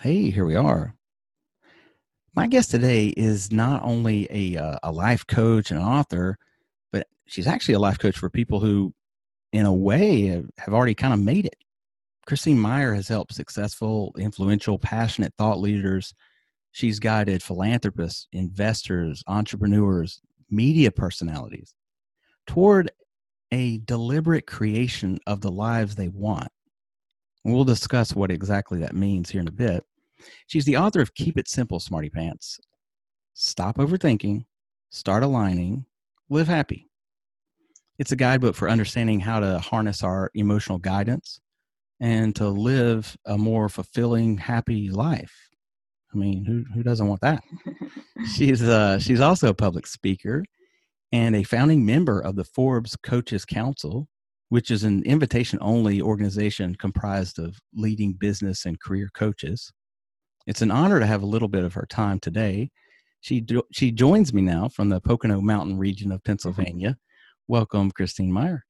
Hey, here we are. My guest today is not only a, uh, a life coach and author, but she's actually a life coach for people who, in a way, have already kind of made it. Christine Meyer has helped successful, influential, passionate thought leaders She's guided philanthropists, investors, entrepreneurs, media personalities toward a deliberate creation of the lives they want. We'll discuss what exactly that means here in a bit. She's the author of Keep It Simple, Smarty Pants. Stop overthinking, start aligning, live happy. It's a guidebook for understanding how to harness our emotional guidance and to live a more fulfilling, happy life. I mean, who who doesn't want that? she's uh, she's also a public speaker and a founding member of the Forbes Coaches Council, which is an invitation only organization comprised of leading business and career coaches. It's an honor to have a little bit of her time today. She do, she joins me now from the Pocono Mountain region of Pennsylvania. Welcome, Christine Meyer.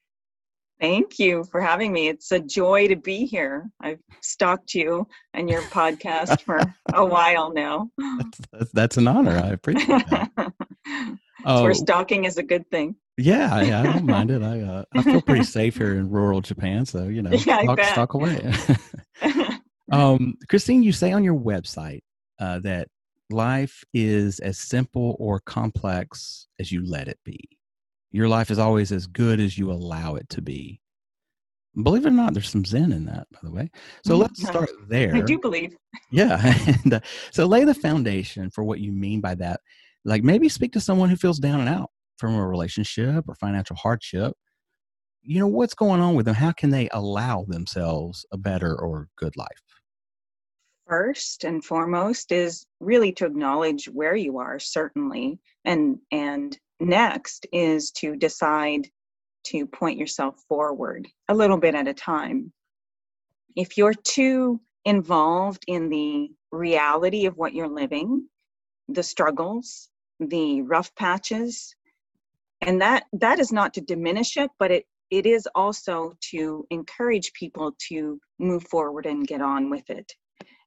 Thank you for having me. It's a joy to be here. I've stalked you and your podcast for a while now. That's, that's, that's, an honor. I appreciate that. oh, where stalking is a good thing. Yeah, yeah, I don't mind it. I uh, I feel pretty safe here in rural Japan, so you know, yeah, stalk, stalk away. um, Christine, you say on your website uh, that life is as simple or complex as you let it be your life is always as good as you allow it to be. Believe it or not, there's some Zen in that, by the way. So mm, let's start there. I do believe. Yeah. and, uh, so lay the foundation for what you mean by that. Like maybe speak to someone who feels down and out from a relationship or financial hardship. You know, what's going on with them? How can they allow themselves a better or good life? First and foremost is really to acknowledge where you are, certainly, and and next is to decide to point yourself forward a little bit at a time. If you're too involved in the reality of what you're living, the struggles, the rough patches, and that that is not to diminish it, but it it is also to encourage people to move forward and get on with it.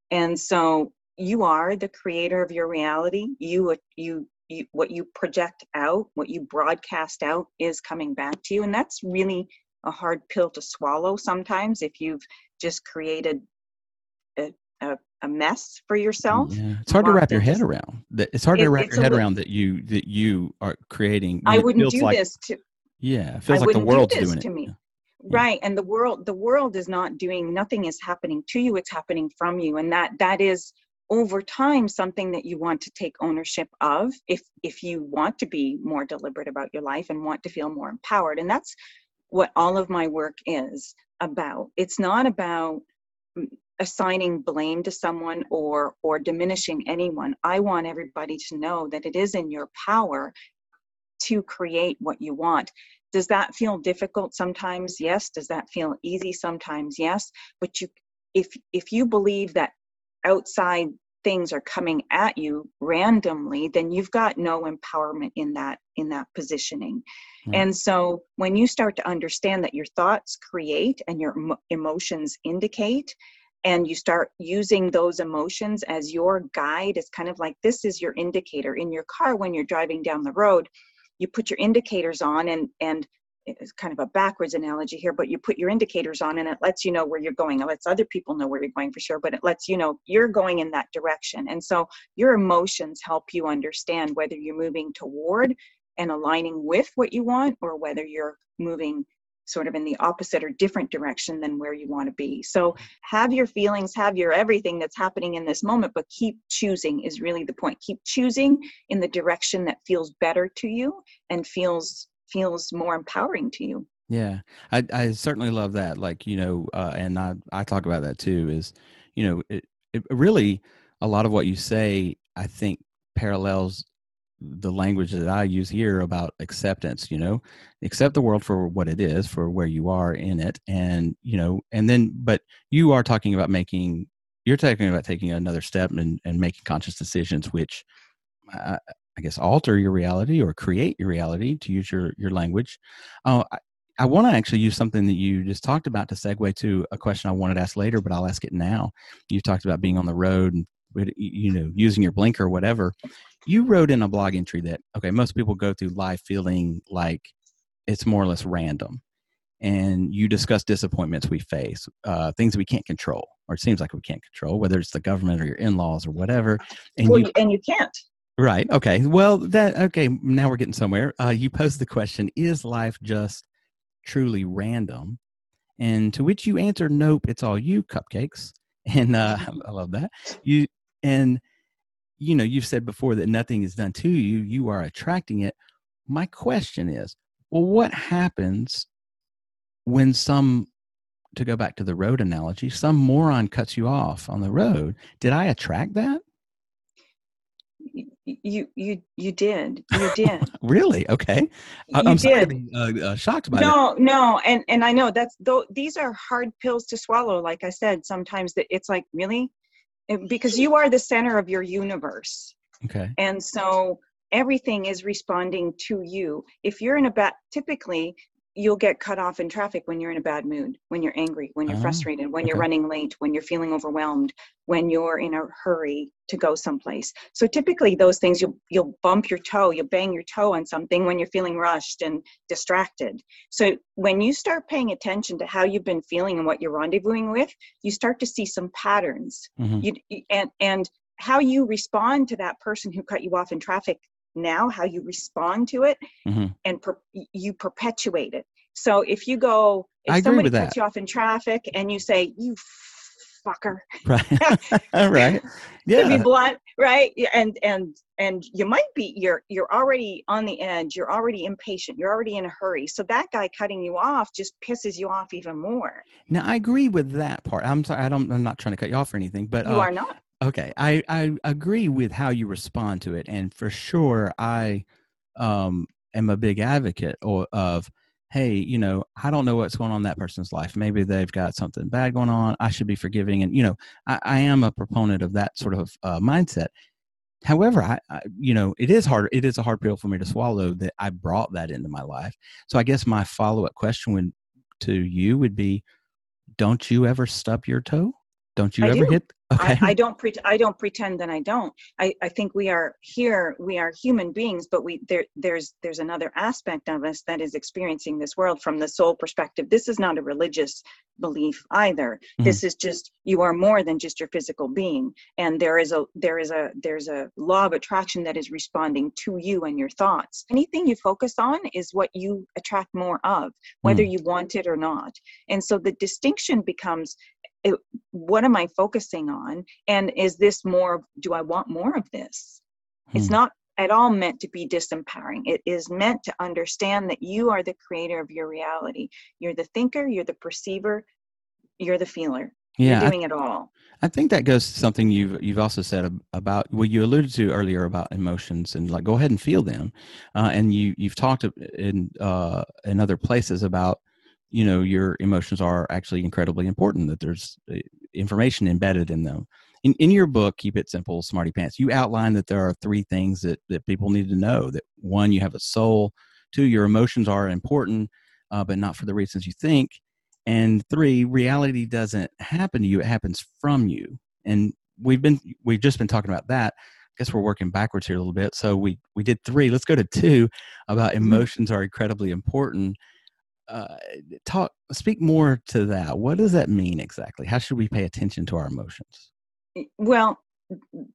And so you are the creator of your reality. You you you, what you project out, what you broadcast out is coming back to you. And that's really a hard pill to swallow sometimes if you've just created a, a, a mess for yourself. Yeah. It's hard to wrap your head around. That it's hard it, to wrap your head around that you that you are creating. I wouldn't do like, this to Yeah, it feels I like the world's do doing to it. Me. Yeah. Right. And the world the world is not doing nothing is happening to you, it's happening from you. And that that is over time something that you want to take ownership of if if you want to be more deliberate about your life and want to feel more empowered and that's what all of my work is about it's not about mm, assigning blame to someone or or diminishing anyone. I want everybody to know that it is in your power to create what you want. Does that feel difficult sometimes? Yes. Does that feel easy sometimes? Yes. But you if if you believe that outside things are coming at you randomly then you've got no empowerment in that in that positioning. Mm. and so when you start to understand that your thoughts create and your emotions indicate and you start using those emotions as your guide it's kind of like this is your indicator in your car when you're driving down the road you put your indicators on and and it's kind of a backwards analogy here, but you put your indicators on and it lets you know where you're going. It lets other people know where you're going for sure, but it lets you know you're going in that direction. And so your emotions help you understand whether you're moving toward and aligning with what you want or whether you're moving sort of in the opposite or different direction than where you want to be. So have your feelings, have your everything that's happening in this moment, but keep choosing is really the point. Keep choosing in the direction that feels better to you and feels feels more empowering to you. Yeah, I, I certainly love that. Like you know, uh, and I I talk about that too. Is you know, it, it really a lot of what you say, I think, parallels the language that I use here about acceptance. You know, accept the world for what it is, for where you are in it, and you know, and then, but you are talking about making. You're talking about taking another step and, and making conscious decisions, which uh, I guess alter your reality or create your reality to use your your language. Uh, I want to actually use something that you just talked about to segue to a question I wanted to ask later, but I'll ask it now. You talked about being on the road and you know using your blinker or whatever. You wrote in a blog entry that okay, most people go through life feeling like it's more or less random, and you discuss disappointments we face, uh, things we can't control, or it seems like we can't control, whether it's the government or your in-laws or whatever. And well, you, and you can't. Right. Okay. Well, that okay. Now we're getting somewhere. Uh, you posed the question: Is life just truly random? And to which you answer, nope, it's all you, cupcakes. And uh, I love that. You and you know, you've said before that nothing is done to you, you are attracting it. My question is, well, what happens when some to go back to the road analogy, some moron cuts you off on the road? Did I attract that? you you you did. You did. Really? Okay. I, am sorry be, uh, uh, shocked by no no and and i know that's though these are hard pills to swallow like i said sometimes that it's like really because you are the center of your universe. Okay. And so everything is responding to you. If you're in a bad typically you'll get cut off in traffic when you're in a bad mood, when you're angry, when you're oh, frustrated, when okay. you're running late, when you're feeling overwhelmed, when you're in a hurry to go someplace. So typically those things you'll you'll bump your toe, you'll bang your toe on something when you're feeling rushed and distracted. So when you start paying attention to how you've been feeling and what you're rendezvousing with, you start to see some patterns. Mm-hmm. You, and and how you respond to that person who cut you off in traffic now how you respond to it mm-hmm. and per- you perpetuate it. So if you go if I somebody cuts you off in traffic and you say you fucker right. Right. yeah to be blunt right? And and and you might be you're you're already on the edge you're already impatient you're already in a hurry. So that guy cutting you off just pisses you off even more. Now i agree with that part. I'm sorry i don't i'm not trying to cut you off or anything but you uh, are not Okay, I I agree with how you respond to it, and for sure, I um, am a big advocate or, of, hey, you know, I don't know what's going on in that person's life. Maybe they've got something bad going on. I should be forgiving, and you know, I, I am a proponent of that sort of uh, mindset. However, I, I, you know, it is hard. It is a hard pill for me to swallow that I brought that into my life. So I guess my follow up question to you would be, don't you ever stub your toe? Don't you I ever do. hit? Okay. I, I don't pre- I don't pretend that I don't. I, I think we are here. We are human beings, but we there there's there's another aspect of us that is experiencing this world from the soul perspective. This is not a religious belief either. Mm-hmm. This is just you are more than just your physical being, and there is a there is a there's a law of attraction that is responding to you and your thoughts. Anything you focus on is what you attract more of, whether mm-hmm. you want it or not. And so the distinction becomes it, what am i focusing on? And is this more do i want more of this? Hmm. it's not at all meant to be disempowering. It is meant to understand that you are the creator of your reality. You're the thinker you're the perceiver you're the feeler. Yeah, you're doing it all. I think that goes to something you've you've also said about what you alluded to earlier about emotions and like go ahead and feel them. Uh, and you you've talked in uh, in other places about you know your emotions are actually incredibly important that there's uh, information embedded in them. In, in your book keep it simple smarty pants you outline that there are three things that, that people need to know that one you have a soul two your emotions are important uh, but not for the reasons you think and three reality doesn't happen to you it happens from you. And we've been we've just been talking about that. I guess we're working backwards here a little bit. So we we did three. Let's go to two about mm-hmm. emotions are incredibly important uh, talk speak more to that. What does that mean exactly? How should we pay attention to our emotions? Well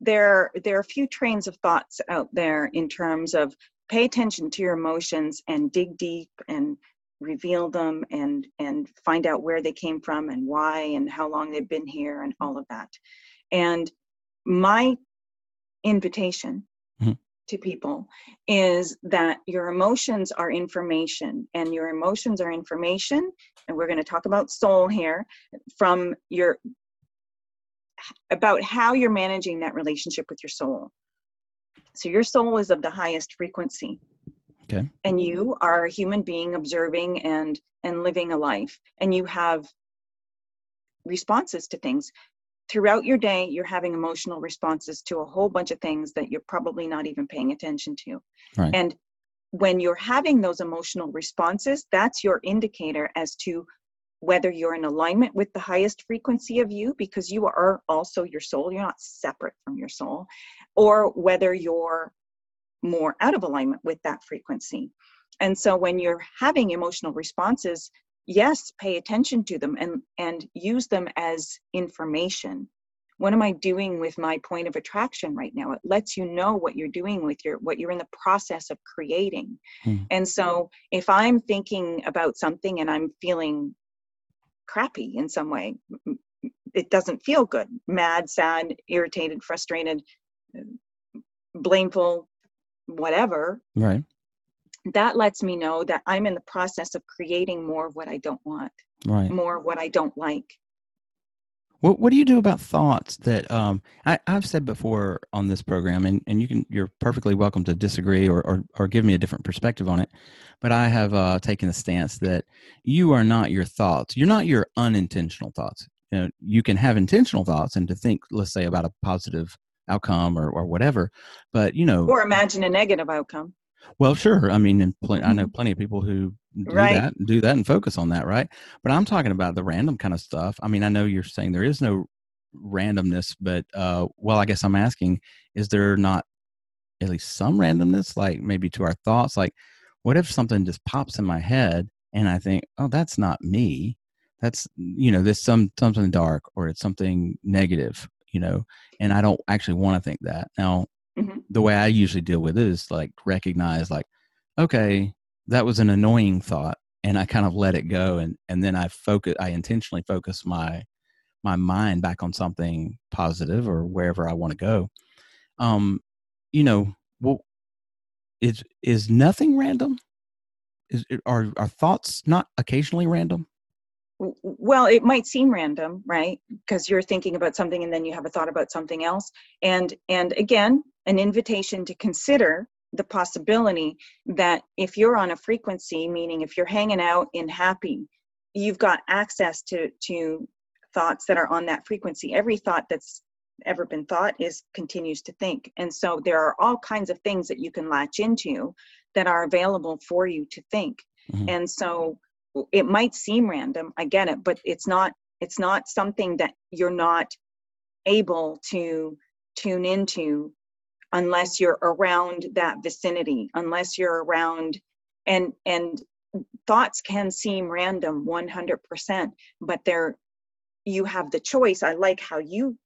there there are a few trains of thoughts out there in terms of pay attention to your emotions and dig deep and reveal them and and find out where they came from and why and how long they've been here and all of that. And my invitation mm-hmm. To people is that your emotions are information and your emotions are information and we're going to talk about soul here from your about how you're managing that relationship with your soul. So your soul is of the highest frequency. Okay. and you are a human being observing and and living a life and you have responses to things throughout your day you're having emotional responses to a whole bunch of things that you're probably not even paying attention to. Right. and when you're having those emotional responses that's your indicator as to whether you're in alignment with the highest frequency of you because you are also your soul. You're not separate from your soul. Or whether you're more out of alignment with that frequency. And so when you're having emotional responses yes pay attention to them and and use them as information what am i doing with my point of attraction right now it lets you know what you're doing with your what you're in the process of creating Hmm. and so if i'm thinking about something and i'm feeling crappy in some way m- m- it doesn't feel good mad sad irritated frustrated uh, blameful whatever Right. That lets me know that i'm in the process of creating more of what i don't want Right. more of what i don't like What What do you do about thoughts that um, I, I've said before on this program, and, and you can you're perfectly welcome to disagree or, or or give me a different perspective on it. But I have uh, taken the stance that you are not your thoughts. You're not your unintentional thoughts. You know, you can have intentional thoughts and to think, let's say, about a positive outcome or, or whatever. But you know, or imagine a negative outcome well, sure. I mean, pl- I know plenty of people who do Right. that, do that, and focus on that, right? But I'm talking about the random kind of stuff. I mean, I know you're saying there is no randomness, but uh, well, I guess I'm asking: Is there not at least some randomness, like maybe to our thoughts? Like, what if something just pops in my head and I think, "Oh, that's not me. That's you know, this some something dark or it's something negative." You know, and I don't actually want to think that. Now, Mhm. the way I usually deal with it is like recognize like, okay, that was an annoying thought, and I kind of let it go, and and then I focus, I intentionally focus my my mind back on something positive or wherever I want to go. Um, you know, well, is is nothing random? Is are are thoughts not occasionally random? Well it might seem random right? Because you're thinking about something and then you have a thought about something else. And and again an invitation to consider the possibility that if you're on a frequency meaning if you're hanging out in happy you've got access to to thoughts that are on that frequency. Every thought that's ever been thought is continues to think. And so there are all kinds of things that you can latch into that are available for you to think. Mhm. and so it might seem random i get it but it's not it's not something that you're not able to tune into unless you're around that vicinity unless you're around and and thoughts can seem random 100% but they're you have the choice. I like how you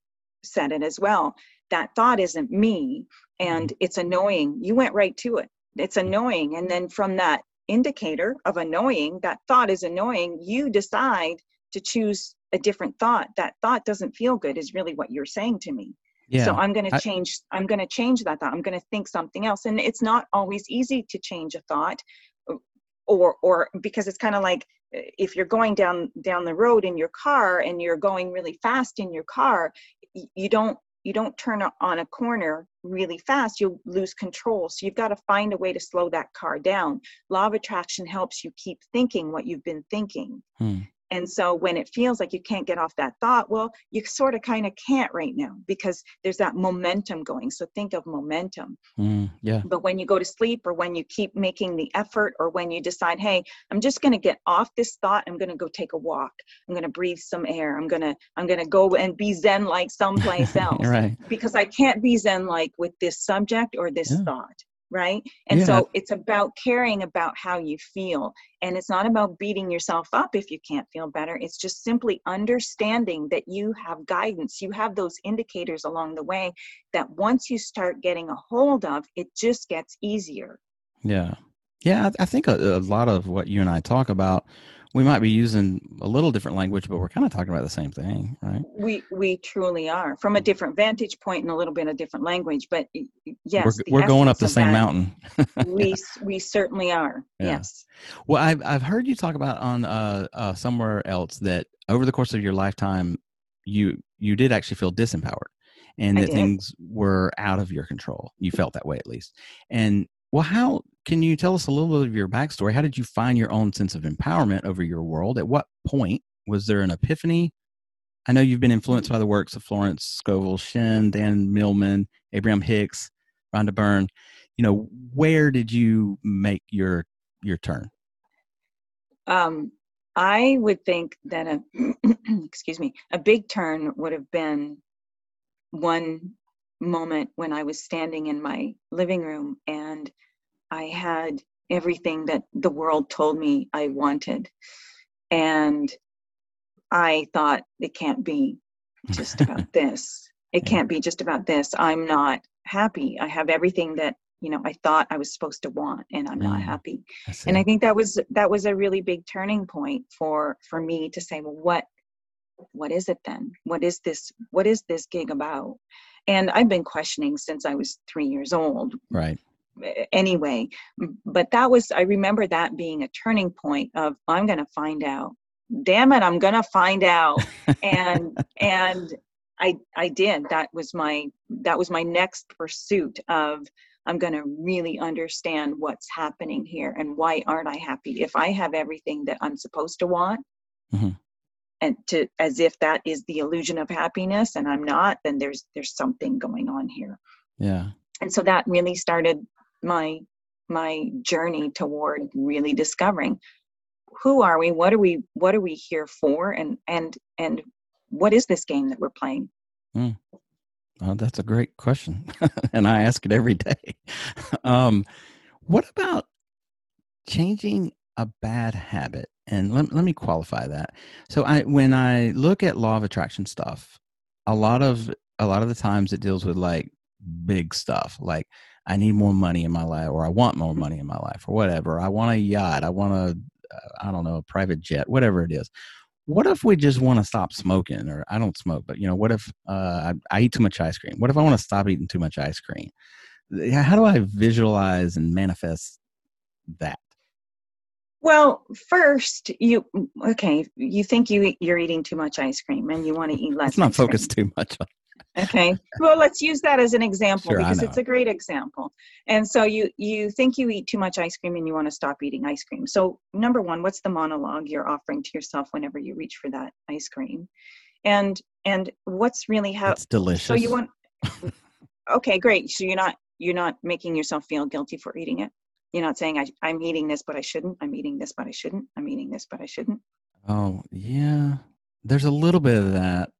said it as well. That thought isn't me and mm-hmm. it's annoying. You went right to it. It's annoying and then from that indicator of annoying that thought is annoying you decide to choose a different thought. That thought doesn't feel good is really what you're saying to me. Yeah. so i'm going to change i'm going to change that thought. I'm going to think something else. And it's not always easy to change a thought or or because it's kind of like uh, if you're going down down the road in your car and you're going really fast in your car you don't you don't turn on a corner really fast you'll lose control. So you've got to find a way to slow that car down. Law of attraction helps you keep thinking what you've been thinking. Hmm. And so when it feels like you can't get off that thought, well, you sort of kind of can't right now because there's that momentum going. So think of momentum. Mm, yeah. But when you go to sleep or when you keep making the effort or when you decide, hey, I'm just going to get off this thought, I'm going to go take a walk. I'm going to breathe some air. I'm going to I'm going to go and be zen like someplace else right. because I can't be zen like with this subject or this Yeah. thought, right? And Yeah. so it's about caring about how you feel. And it's not about beating yourself up if you can't feel better. It's just simply understanding that you have guidance. You have those indicators along the way that once you start getting a hold of, it just gets easier. Yeah. Yeah. I, I think a, a lot of what you and I talk about, we might be using a little different language, but we're kind of talking about the same thing, right? We we truly are from a different vantage point and a little bit of different language, but yes, we're, we're going up the same mountain. we we certainly are. Yeah. Yes. Well, I've I've heard you talk about on uh, uh, somewhere else that over the course of your lifetime, you you did actually feel disempowered, and that things were out of your control. You felt that way at least, and well, how can you tell us a little bit of your backstory? How did you find your own sense of empowerment over your world? At what point was there an epiphany? I know you've been influenced by the works of Florence Scovel Shinn, Dan Millman, Abraham Hicks, Rhonda Byrne. You know, where did you make your your turn? Um, I would think that a excuse me, a big turn would have been one moment when I was standing in my living room and I had everything that the world told me I wanted. And I thought it can't be just about this. It can't be just about this. I'm not happy. I have everything that you know I thought I was supposed to want, and I'm mm, not happy. I and I think that was that was a really big turning point for for me to say, well, what what is it then? What is this? What is this gig about? and i've been questioning since i was three years old right anyway but that was i remember that being a turning point of i'm going to find out. Damn it i'm going to find out. And and i i did. That was my that was my next pursuit of i'm going to really understand what's happening here and why aren't i happy? If i have everything that i'm supposed to want mm-hmm. and to as if that is the illusion of happiness and i'm not then there's there's something going on here. Yeah. And so that really started my my journey toward really discovering who are we what are we what are we here for and and and what is this game that we're playing? Mm. oh, that's a great question. And i ask it every day. Um what about changing a bad habit? And let, let me qualify that. So i when i look at law of attraction stuff a lot of a lot of the times it deals with like big stuff like i need more money in my life or i want more money in my life or whatever i want a yacht i want a uh, don't know a private jet whatever it is what if we just want to stop smoking or i don't smoke but you know what if uh, I, I eat too much ice cream what if i want to stop eating too much ice cream how do i visualize and manifest that well, first, you okay? You think you you're eating too much ice cream, and you want to eat less. Let's not focus too much on. Okay. Well, let's use that as an example sure, because it's a great example. And so you you think you eat too much ice cream and you want to stop eating ice cream. So number one, what's the monologue you're offering to yourself whenever you reach for that ice cream? And and what's really how it's delicious. So you want Okay, great. So you're not you're not making yourself feel guilty for eating it you're not saying I, i'm eating this but i shouldn't i'm eating this but i shouldn't i'm eating this but i shouldn't oh yeah there's a little bit of that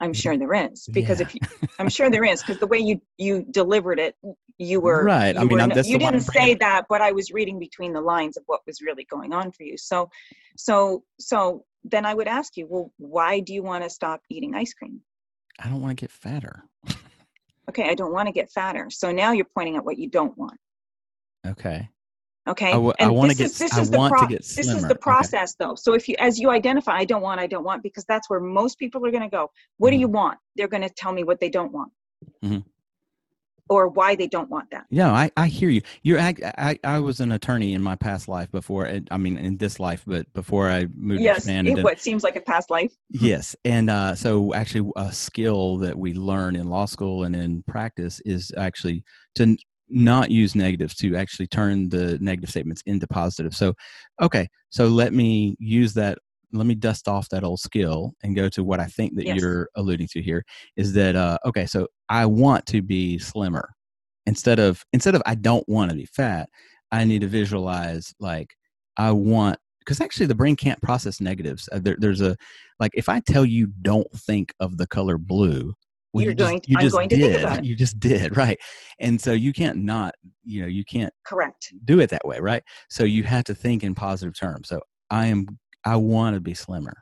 i'm sure there is because yeah. if you, i'm sure there is because the way you you delivered it you were right you i mean were, you didn't say that but i was reading between the lines of what was really going on for you. So so so then i would ask you well why do you want to stop eating ice cream? I don't want to get fatter. Okay i don't want to get fatter. So now you're pointing out what you don't want. Okay. Okay. I, w- I want to get. Is, this I is want the pro- to get slimmer. This is the process, okay. though. So if you, as you identify, I don't want, I don't want, because that's where most people are going to go. What mm-hmm. do you want? They're going to tell me what they don't want. Mm-hmm. Or why they don't want that. Yeah, I, I hear you. You're I, I, I was an attorney in my past life before. I mean, in this life, but before I moved yes, to Japan. Yes, what seems like a past life. yes, and uh, so actually, a skill that we learn in law school and in practice is actually to not use negatives to actually turn the negative statements into positive. So, okay, so let me use that. Let me dust off that old skill and go to what I think that yes. you're alluding to here is that uh, okay? So I want to be slimmer instead of instead of I don't want to be fat. I need to visualize like I want because actually the brain can't process negatives. Uh, there, there's a like if I tell you don't think of the color blue, well, you're you going just, you I'm just going did. to think about it. You just did, right. And so you can't not, you know, you can't correct do it that way, right? So you have to think in positive terms. So I am I want to be slimmer.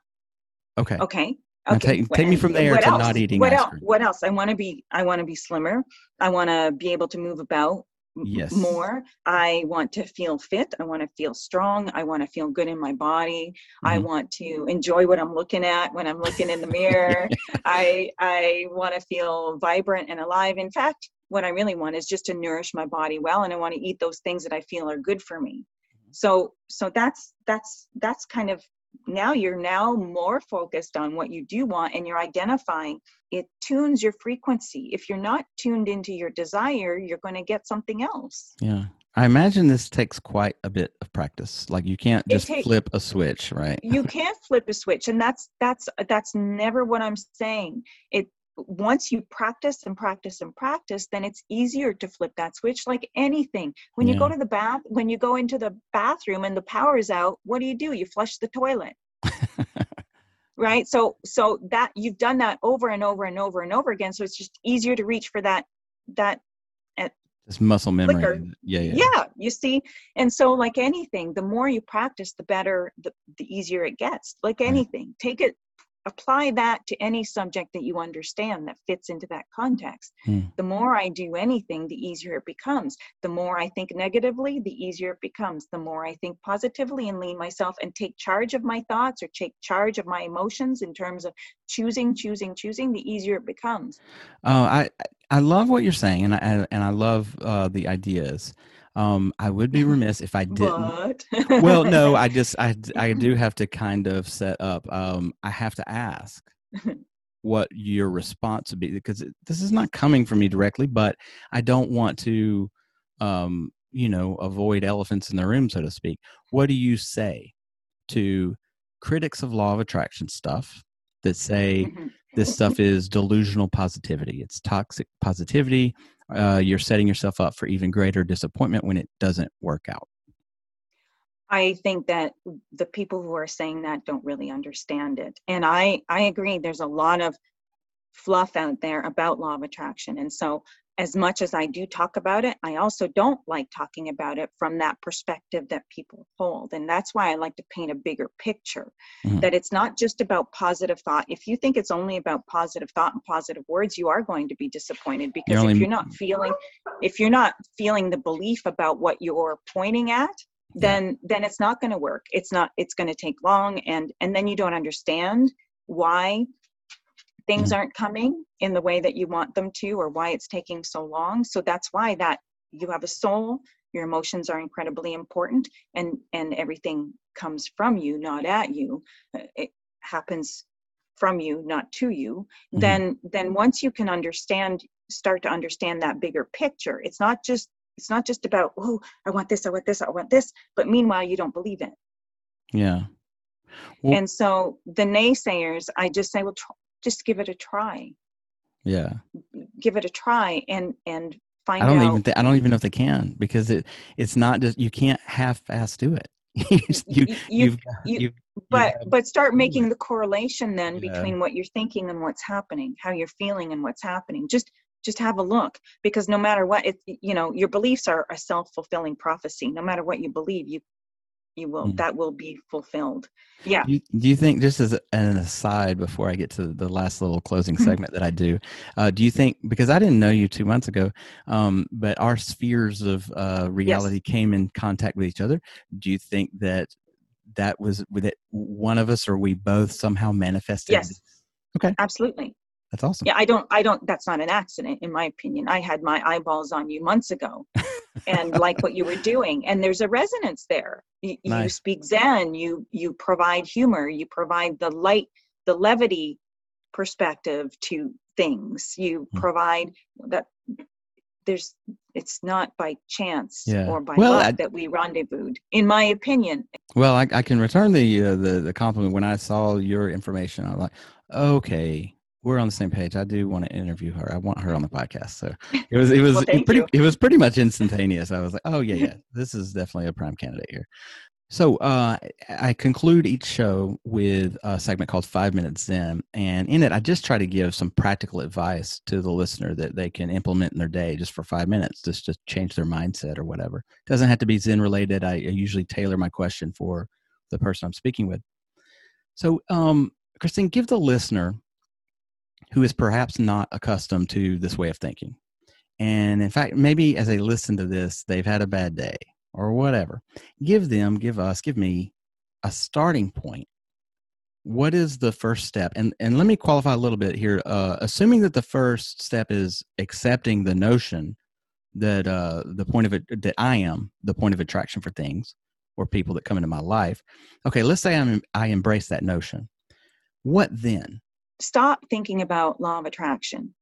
Okay. Okay. Okay. take, take me from there to else? not eating what else? What else? I want to be I want to be slimmer. I want to be able to move about Yes. more. I want to feel fit. I want to feel strong. I want to feel good in my body. I Mhm. want to enjoy what I'm looking at when I'm looking in the mirror. I I want to feel vibrant and alive. In fact, what I really want is just to nourish my body well, and I want to eat those things that I feel are good for me. So so that's that's that's kind of now you're now more focused on what you do want and you're identifying it tunes your frequency if you're not tuned into your desire you're going to get something else Yeah. I imagine this takes quite a bit of practice. Like you can't just flip a switch, right? you can't flip a switch and that's that's that's never what i'm saying it once you practice and practice and practice then it's easier to flip that switch like anything. When you go to the bath when you go into the bathroom and the power is out what do you do? You flush the toilet. Right? So so that you've done that over and over and over and over again so it's just easier to reach for that that eh, This muscle memory. Yeah, yeah. yeah you see? And so like anything the more you practice the better the, the easier it gets like Right. anything. Take it apply that to any subject that you understand that fits into that context Hmm. the more i do anything the easier it becomes the more i think negatively the easier it becomes the more i think positively and lean myself and take charge of my thoughts or take charge of my emotions in terms of choosing choosing choosing the easier it becomes Uh, I I love what you're saying, and I and I love uh, the ideas. Um, I would be remiss if I didn't. well, no, I just I I do have to kind of set up. Um, I have to ask what your response would be because it- this is not coming from me directly, but I don't want to, um, you know, avoid elephants in the room, so to speak. What do you say to critics of law of attraction stuff that say? Mhm. this stuff is delusional positivity. It's toxic positivity. Uh, you're setting yourself up for even greater disappointment when it doesn't work out. I think that the people who are saying that don't really understand it. And I I agree there's a lot of fluff out there about law of attraction. And so as much as I do talk about it, I also don't like talking about it from that perspective that people hold. And that's why I like to paint a bigger picture Mhm. that it's not just about positive thought. If you think it's only about positive thought and positive words, you are going to be disappointed because only- if you're not feeling if you're not feeling the belief about what you're pointing at, then then it's not going to work. It's not it's going to take long and and then you don't understand why things aren't coming in the way that you want them to or why it's taking so long. So that's why that you have a soul your emotions are incredibly important and and everything comes from you not at you. Uh, it happens from you not to you. Mhm. then then once you can understand start to understand that bigger picture it's not just it's not just about oh i want this i want this i want this but meanwhile you don't believe it. Yeah. Well- and so the naysayers i just say well tr- just give it a try Yeah. give it a try and and find I don't out even think I don't even know if they can because it it's not just you can't half-ass do it. you, you you, you've you- you've but have- but start making the correlation then Yeah. between what you're thinking and what's happening how you're feeling and what's happening just just have a look because no matter what it you know your beliefs are a self-fulfilling prophecy no matter what you believe you you will Mm. that will be fulfilled yeah Do you, do you think, just as an aside before I get to the last little closing Mhm. segment that I do, uh, do you think, because I didn't know you two months ago, um, but our spheres of uh, reality came in contact with each other, do you think that that was with it one of us or we both somehow manifested? Yes. Okay. Absolutely That's awesome. yeah i don't i don't that's not an accident in my opinion i had my eyeballs on you months ago and like what you were doing and there's a resonance there you, you speak zen you you provide humor you provide the light the levity perspective to things you Hmm. provide that there's it's not by chance Yeah. or by Well, luck I- that we rendezvoused in my opinion Well, I, I can return the, uh, the the compliment when I saw your information. I'm like, okay, we're on the same page. I do want to interview her. I want her on the podcast. So it was it was Well, thank pretty you. it was pretty much instantaneous. I was like, oh yeah, yeah, this is definitely a prime candidate here. So uh, I conclude each show with a segment called Five Minutes Zen, and in it, I just try to give some practical advice to the listener that they can implement in their day just for five minutes, just to change their mindset or whatever. It doesn't have to be Zen related. I, I usually tailor my question for the person I'm speaking with. So, um, Christine, give the listener who is perhaps not accustomed to this way of thinking and in fact, maybe as they listen to this, they've had a bad day or whatever. Give them, give us, give me a starting point. What is the first step? And and let me qualify a little bit here. Uh, assuming that the first step is accepting the notion that uh, the point of it that I am the point of attraction for things or people that come into my life. Okay, let's say I'm I embrace that notion. What then? Stop thinking about law of attraction.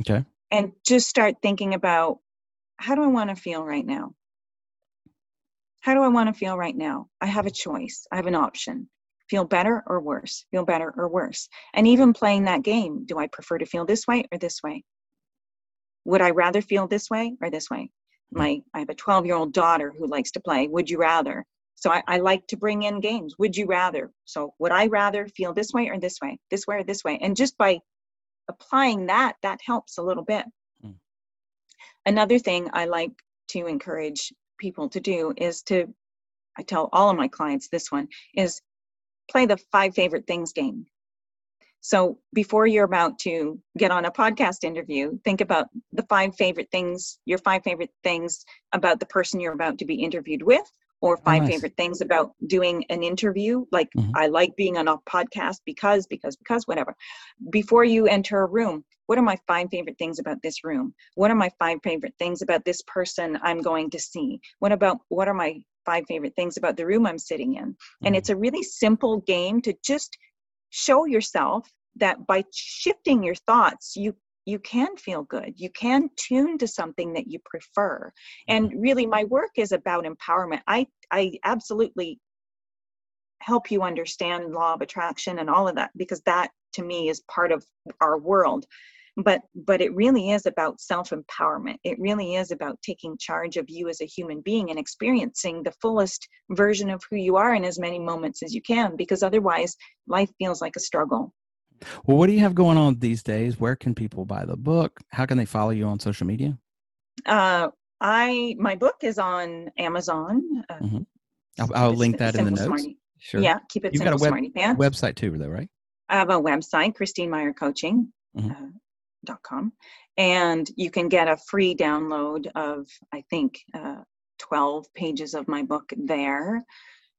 Okay. And just start thinking about how do I want to feel right now? How do I want to feel right now? I have a choice. I have an option. Feel better or worse? Feel better or worse? And even playing that game, do I prefer to feel this way or this way? Would I rather feel this way or this way? Mm. My I have a 12 year old daughter who likes to play. Would you rather? So I, I like to bring in games. Would you rather? So would I rather feel this way or this way? This way or this way? And just by applying that, that helps a little bit. Mm. Another thing I like to encourage people to do is to i tell all of my clients this one is play the five favorite things game so before you're about to get on a podcast interview think about the five favorite things your five favorite things about the person you're about to be interviewed with or five oh, nice. favorite things about doing an interview like mm-hmm. i like being on a podcast because because because whatever before you enter a room what are my five favorite things about this room what are my five favorite things about this person i'm going to see what about what are my five favorite things about the room i'm sitting in mm-hmm. and it's a really simple game to just show yourself that by shifting your thoughts you you can feel good. You can tune to something that you prefer. And mm-hmm. really my work is about empowerment. I i absolutely help you understand law of attraction and all of that because that to me is part of our world. But but it really is about self empowerment it really is about taking charge of you as a human being and experiencing the fullest version of who you are in as many moments as you can because otherwise life feels like a struggle well what do you have going on these days? Where can people buy the book? How can they follow you on social media? Uh i my book is on amazon uh, mm-hmm. I'll, I'll link that in the notes. Smarty. sure. Yeah keep it You've simple, got a web, smarty website too though right? I have a website christine meyer coaching mm-hmm. uh, com, and you can get a free download of i think uh, 12 pages of my book there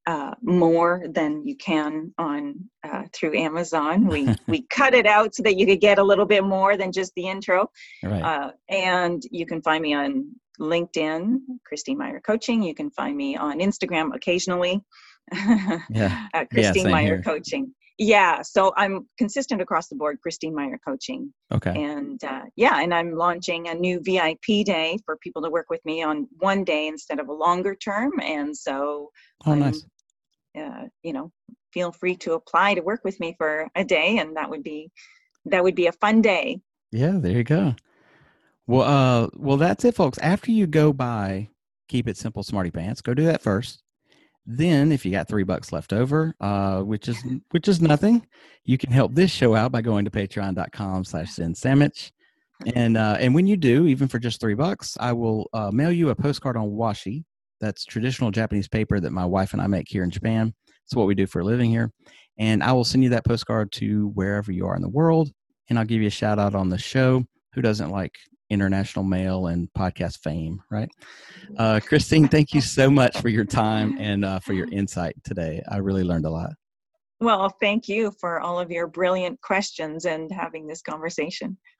uh, more than you can on uh, through Amazon. We we cut it out so that you could get a little bit more than just the intro. Right. Uh, and you can find me on LinkedIn, Christine Meyer Coaching. You can find me on Instagram occasionally. yeah. Christine yeah, Meyer here. Coaching yeah so i'm consistent across the board christine meyer coaching okay and uh, yeah and i'm launching a new vip day for people to work with me on one day instead of a longer term and so oh um, nice uh, you know feel free to apply to work with me for a day and that would be that would be a fun day yeah there you go well uh well that's it folks after you go by keep it simple smarty pants go do that first then, if you got three bucks left over, uh, which is which is nothing, you can help this show out by going to patreon.com slash sandwich. And uh, and when you do, even for just three bucks, I will uh, mail you a postcard on washi. That's traditional Japanese paper that my wife and I make here in Japan. It's what we do for a living here. And I will send you that postcard to wherever you are in the world. And I'll give you a shout out on the show. Who doesn't like international mail and podcast fame, right? Uh, Christine, thank you so much for your time and uh, for your insight today. I really learned a lot. Well, thank you for all of your brilliant questions and having this conversation.